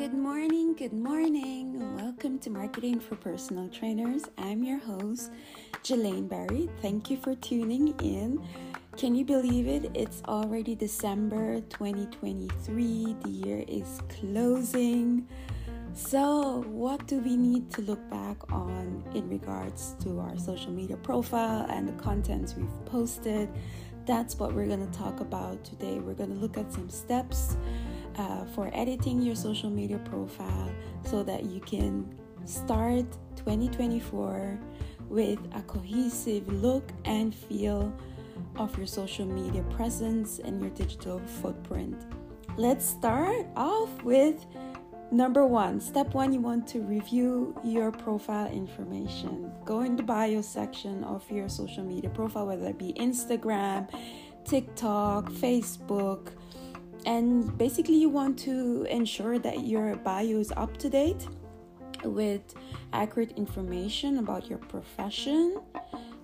Good morning, good morning. Welcome to Marketing for Personal Trainers. I'm your host, Jelaine Barry. Thank you for tuning in. Can you believe it? It's already December 2023. The year is closing. So, what do we need to look back on in regards to our social media profile and the contents we've posted? That's what we're going to talk about today. We're going to look at some steps uh, for editing your social media profile so that you can start 2024 with a cohesive look and feel of your social media presence and your digital footprint. Let's start off with number one. Step one, you want to review your profile information. Go in the bio section of your social media profile, whether it be Instagram, TikTok, Facebook and basically you want to ensure that your bio is up to date with accurate information about your profession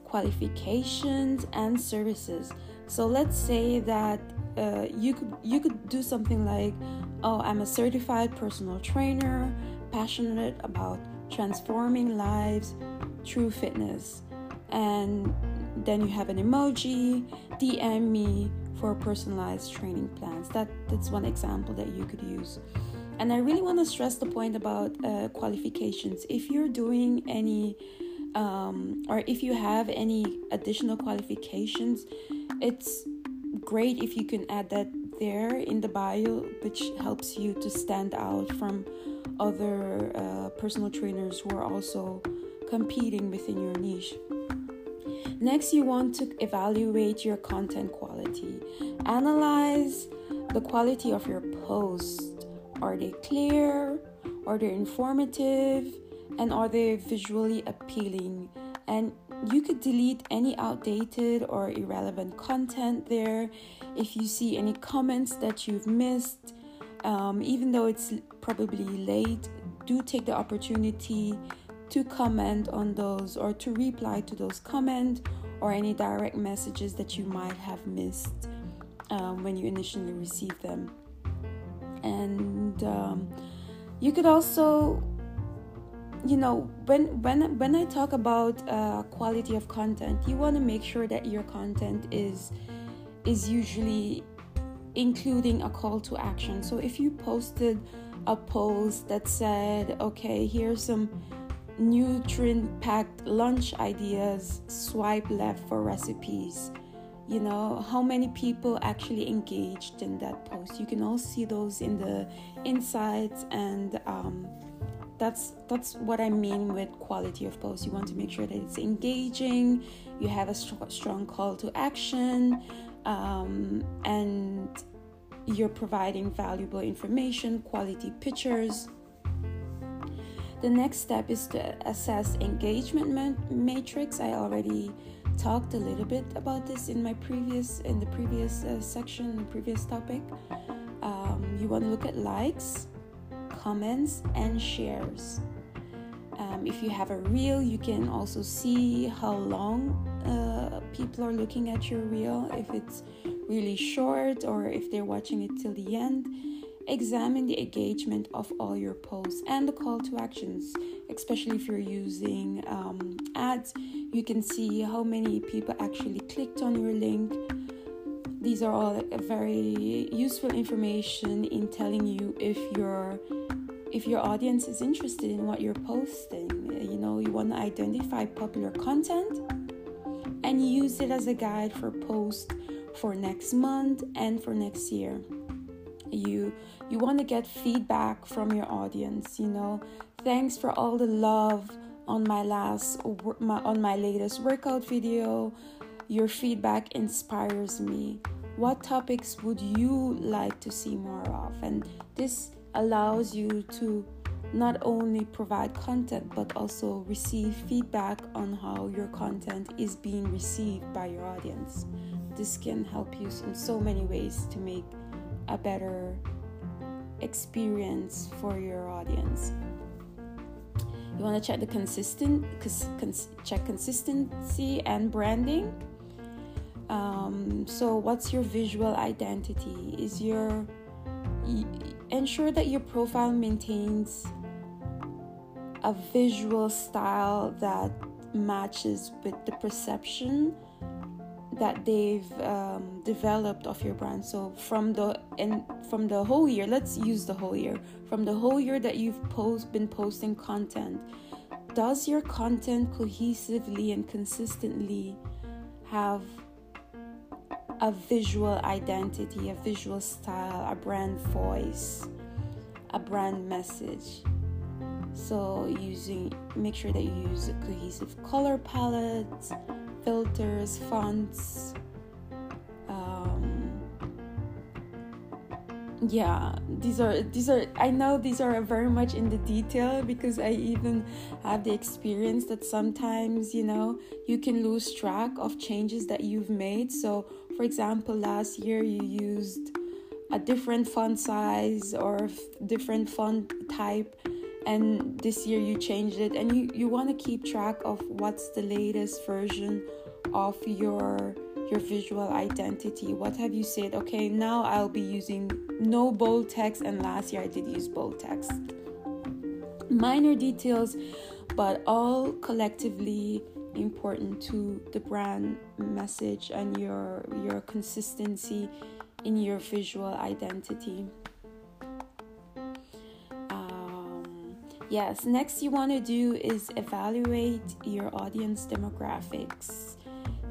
qualifications and services. So let's say that uh, you could you could do something like oh i'm a certified personal trainer passionate about transforming lives through fitness. And then you have an emoji dm me for personalized training plans. That that's one example that you could use. And I really want to stress the point about uh, qualifications. If you're doing any, um, or if you have any additional qualifications, it's great if you can add that there in the bio, which helps you to stand out from other uh, personal trainers who are also competing within your niche. Next, you want to evaluate your content quality. Analyze the quality of your post. Are they clear? Are they informative? And are they visually appealing? And you could delete any outdated or irrelevant content there. If you see any comments that you've missed, um, even though it's probably late, do take the opportunity to comment on those or to reply to those comments or any direct messages that you might have missed um, when you initially received them. And um, you could also, you know, when when when I talk about uh, quality of content, you want to make sure that your content is is usually including a call to action. So if you posted a post that said, "Okay, here's some." Nutrient packed lunch ideas, swipe left for recipes. You know, how many people actually engaged in that post? You can all see those in the insights, and um, that's that's what I mean with quality of post. You want to make sure that it's engaging, you have a st- strong call to action, um, and you're providing valuable information, quality pictures the next step is to assess engagement metrics. I already talked a little bit about this in my previous in the previous uh, section, previous topic. Um, you want to look at likes, comments, and shares. Um, if you have a reel, you can also see how long uh, people are looking at your reel. If it's really short or if they're watching it till the end Examine the engagement of all your posts and the call to actions, especially if you're using um, ads. You can see how many people actually clicked on your link. These are all very useful information in telling you if your if your audience is interested in what you're posting. You know, you want to identify popular content and use it as a guide for posts for next month and for next year you you want to get feedback from your audience you know? Thanks for all the love on my last my, on my latest workout video. Your feedback inspires me. What topics would you like to see more of? And this allows you to not only provide content but also receive feedback on how your content is being received by your audience. This can help you in so many ways to make a better experience for your audience. You want to check the consistent cons, check consistency and branding. Um, so, what's your visual identity? Is your ensure that your profile maintains a visual style that matches with the perception that they've um, developed of your brand so from the and from the whole year let's use the whole year from the whole year that you've post been posting content does your content cohesively and consistently have a visual identity a visual style a brand voice a brand message so using make sure that you use a cohesive color palettes filters, fonts. Yeah, these are these are. I know these are very much in the detail because I even have the experience that sometimes you know you can lose track of changes that you've made. So, for example, last year you used a different font size or different font type and this year you changed it and you, you want to keep track of what's the latest version of your your visual identity. What have you said? Okay now i'll be using no bold text and last year i did use bold text. Minor details but all collectively important to the brand message and your your consistency in your visual identity. Um, yes, next you want to do is evaluate your audience demographics.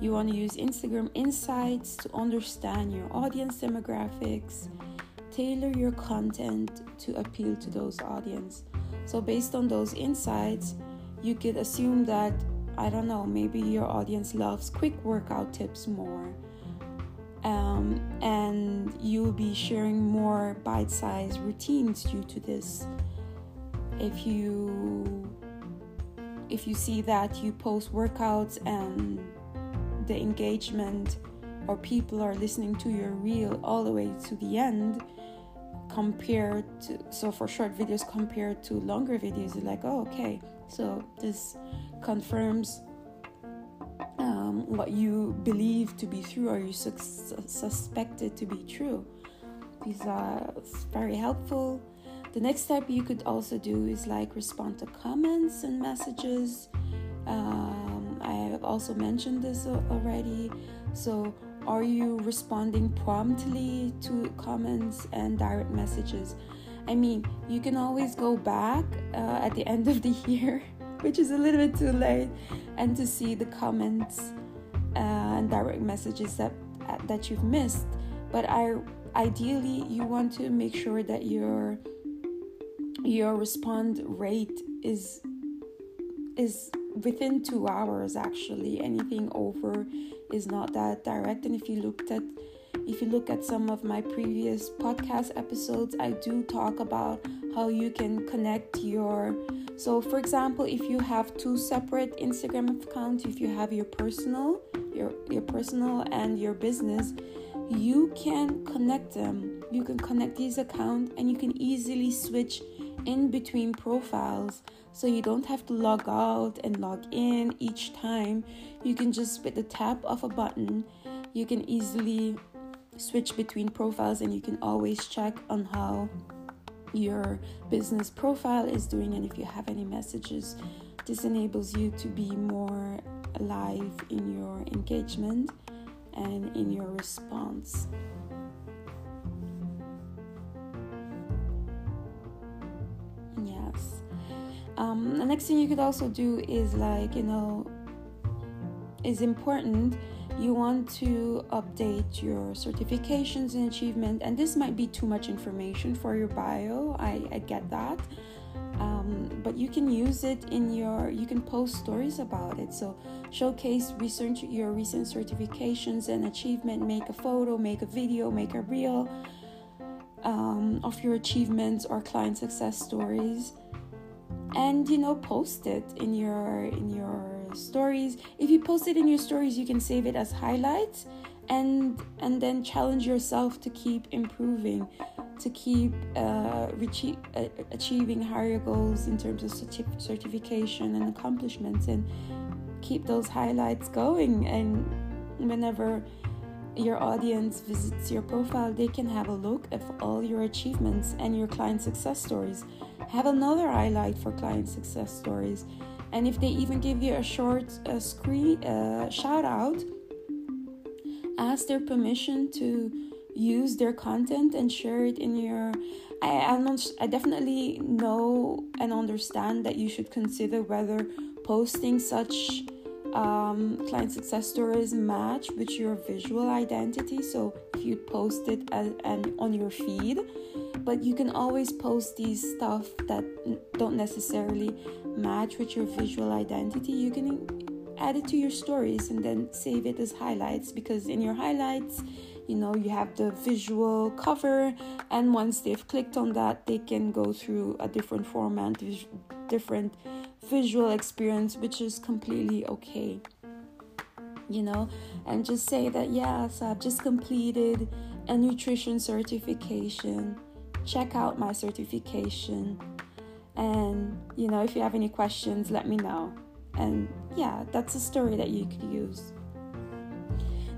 You want to use Instagram Insights to understand your audience demographics, tailor your content to appeal to those audience. So based on those insights, you could assume that I don't know, maybe your audience loves quick workout tips more. Um, and you'll be sharing more bite sized routines due to this if you if you see that you post workouts and the engagement or people are listening to your reel all the way to the end compared to so for short videos compared to longer videos like oh okay so this confirms um, what you believe to be true or you su- suspected to be true these are very helpful the next step you could also do is like respond to comments and messages. I have also mentioned this already. So, are you responding promptly to comments and direct messages? I mean, you can always go back uh, at the end of the year, which is a little bit too late, and to see the comments uh, and direct messages that uh, that you've missed. But I ideally you want to make sure that you're your respond rate is is within two hours actually anything over is not that direct. And if you looked at if you look at some of my previous podcast episodes i do talk about how you can connect your so for example if you have two separate instagram accounts if you have your personal your your personal and your business you can connect them. You can connect these accounts and you can easily switch in between profiles so you don't have to log out and log in each time. You can just with the tap of a button, you can easily switch between profiles and you can always check on how your business profile is doing and if you have any messages. This enables you to be more alive in your engagement and in your response. Um, the next thing you could also do is like, you know, is important. You want to update your certifications and achievement, and this might be too much information for your bio. I, I get that. Um, but you can use it in your you can post stories about it so showcase research your recent certifications and achievement make a photo make a video make a reel um, of your achievements or client success stories and you know post it in your in your stories if you post it in your stories you can save it as highlights and and then challenge yourself to keep improving to keep uh, uh, achieving higher goals in terms of certif- certification and accomplishments and keep those highlights going and whenever your audience visits your profile, they can have a look at all your achievements and your client success stories. Have another highlight for client success stories. And if they even give you a short uh, screen uh, shout out, ask their permission to use their content and share it in your I, I, I definitely know and understand that you should consider whether posting such um, client success stories match with your visual identity. So if you post it as, and on your feed, but you can always post these stuff that don't necessarily match with your visual identity. You can add it to your stories and then save it as highlights because in your highlights you know you have the visual cover and once they've clicked on that they can go through a different format different visual experience which is completely okay you know and just say that yes i've just completed a nutrition certification check out my certification. And you know if you have any questions let me know. And yeah that's a story that you could use.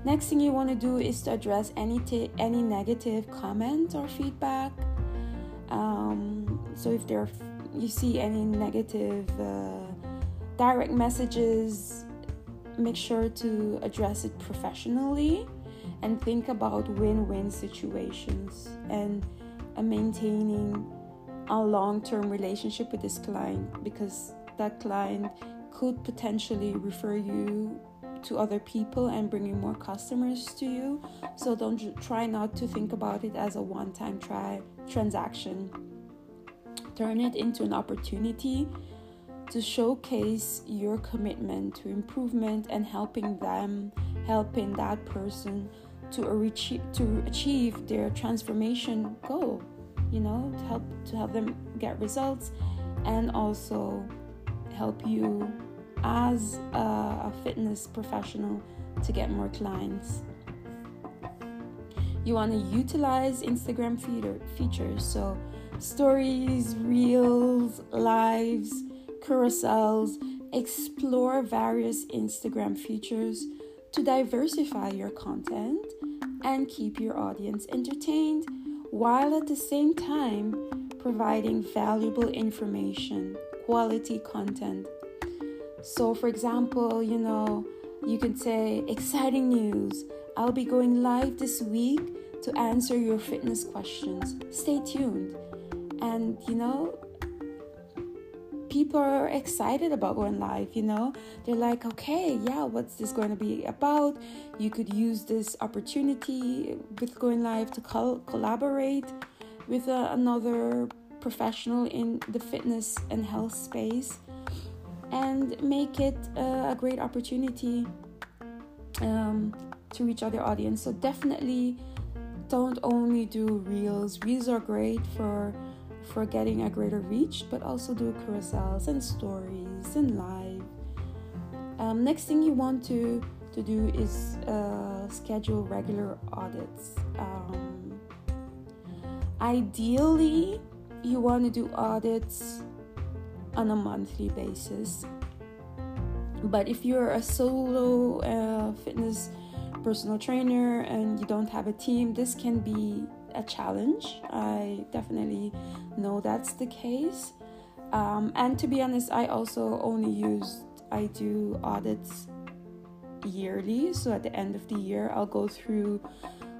Next thing you want to do is to address any t- any negative comment or feedback. Um, so if there you see any negative uh, direct messages, make sure to address it professionally and think about win-win situations. And uh, maintaining a long-term relationship with this client because that client could potentially refer you to other people and bring bringing more customers to you. So don't try not to think about it as a one-time try transaction. Turn it into an opportunity to showcase your commitment to improvement and helping them, helping that person to achieve to achieve their transformation goal. You know, to help to help them get results and also help you as a, a fitness professional to get more clients. You want to utilize Instagram feeder, features, so stories, reels, lives, carousels. Explore various Instagram features to diversify your content and keep your audience entertained while at the same time providing valuable information, quality content so, for example, you know, you can say, exciting news, I'll be going live this week to answer your fitness questions. Stay tuned. And, you know, people are excited about going live, you know? They're like, okay, yeah, what's this going to be about? You could use this opportunity with going live to col- collaborate with uh, another professional in the fitness and health space and make it a great opportunity um, to reach other audience. So definitely don't only do reels. Reels are great for for getting a greater reach, but also do carousels and stories and live. Um, next thing you want to to do is uh, schedule regular audits. Um, ideally, you want to do audits on a monthly basis. But if you're a solo uh, fitness personal trainer and you don't have a team, this can be a challenge. I definitely know that's the case. Um, and to be honest, I also only use, I do audits yearly. So at the end of the year, I'll go through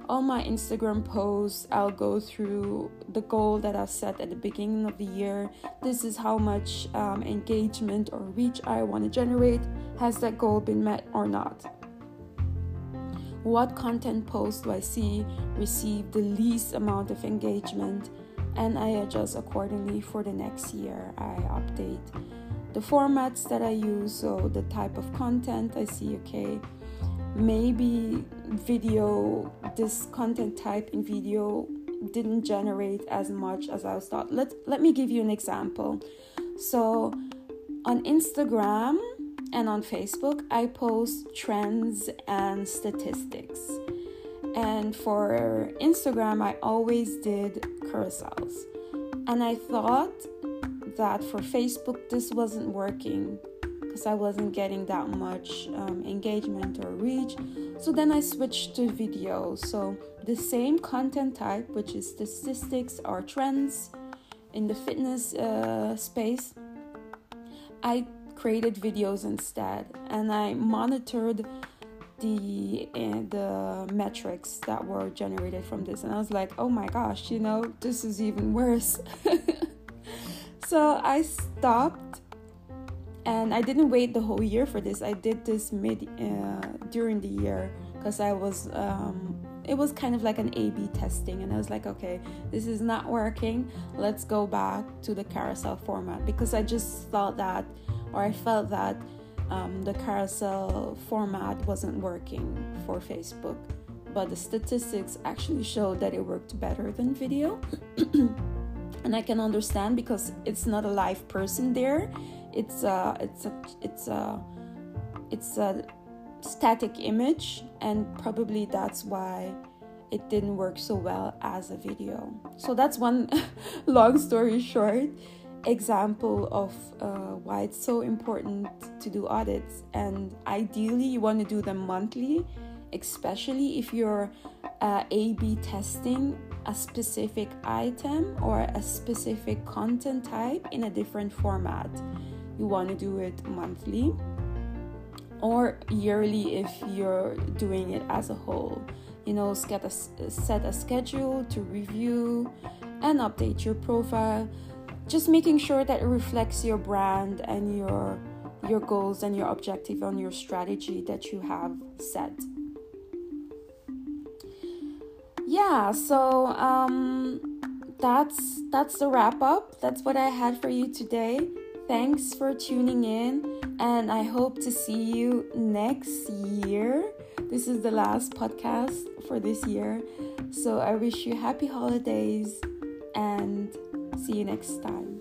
all my Instagram posts, I'll go through the goal that I've set at the beginning of the year. This is how much um, engagement or reach I want to generate. Has that goal been met or not? What content post do I see receive the least amount of engagement? And I adjust accordingly for the next year. I update the formats that I use, so the type of content I see, okay maybe video this content type in video didn't generate as much as I was thought. Let let me give you an example. So on Instagram and on Facebook, I post trends and statistics. And for Instagram, I always did carousels. And I thought that for Facebook, this wasn't working because I wasn't getting that much um, engagement or reach. So then I switched to video. So the same content type, which is statistics or trends in the fitness uh, space, I created videos instead and I monitored the uh, the metrics that were generated from this and I was like, "Oh my gosh, you know, this is even worse." so I stopped and I didn't wait the whole year for this. I did this mid uh, during the year because I was um, it was kind of like an A/B testing, and I was like, okay, this is not working. Let's go back to the carousel format because I just thought that, or I felt that um, the carousel format wasn't working for Facebook. But the statistics actually showed that it worked better than video. and I can understand because it's not a live person there. It's a it's a it's a it's a static image and probably that's why it didn't work so well as a video. So that's one long story short example of uh, why it's so important to do audits. And ideally, you want to do them monthly, especially if you're uh, A B testing a specific item or a specific content type in a different format. You want to do it monthly or yearly if you're doing it as a whole. You know, a, set a schedule to review and update your profile. Just making sure that it reflects your brand and your your goals and your objective on your strategy that you have set. Yeah, so um, that's that's the wrap up. That's what I had for you today. Thanks for tuning in, and I hope to see you next year. This is the last podcast for this year. So I wish you happy holidays and see you next time.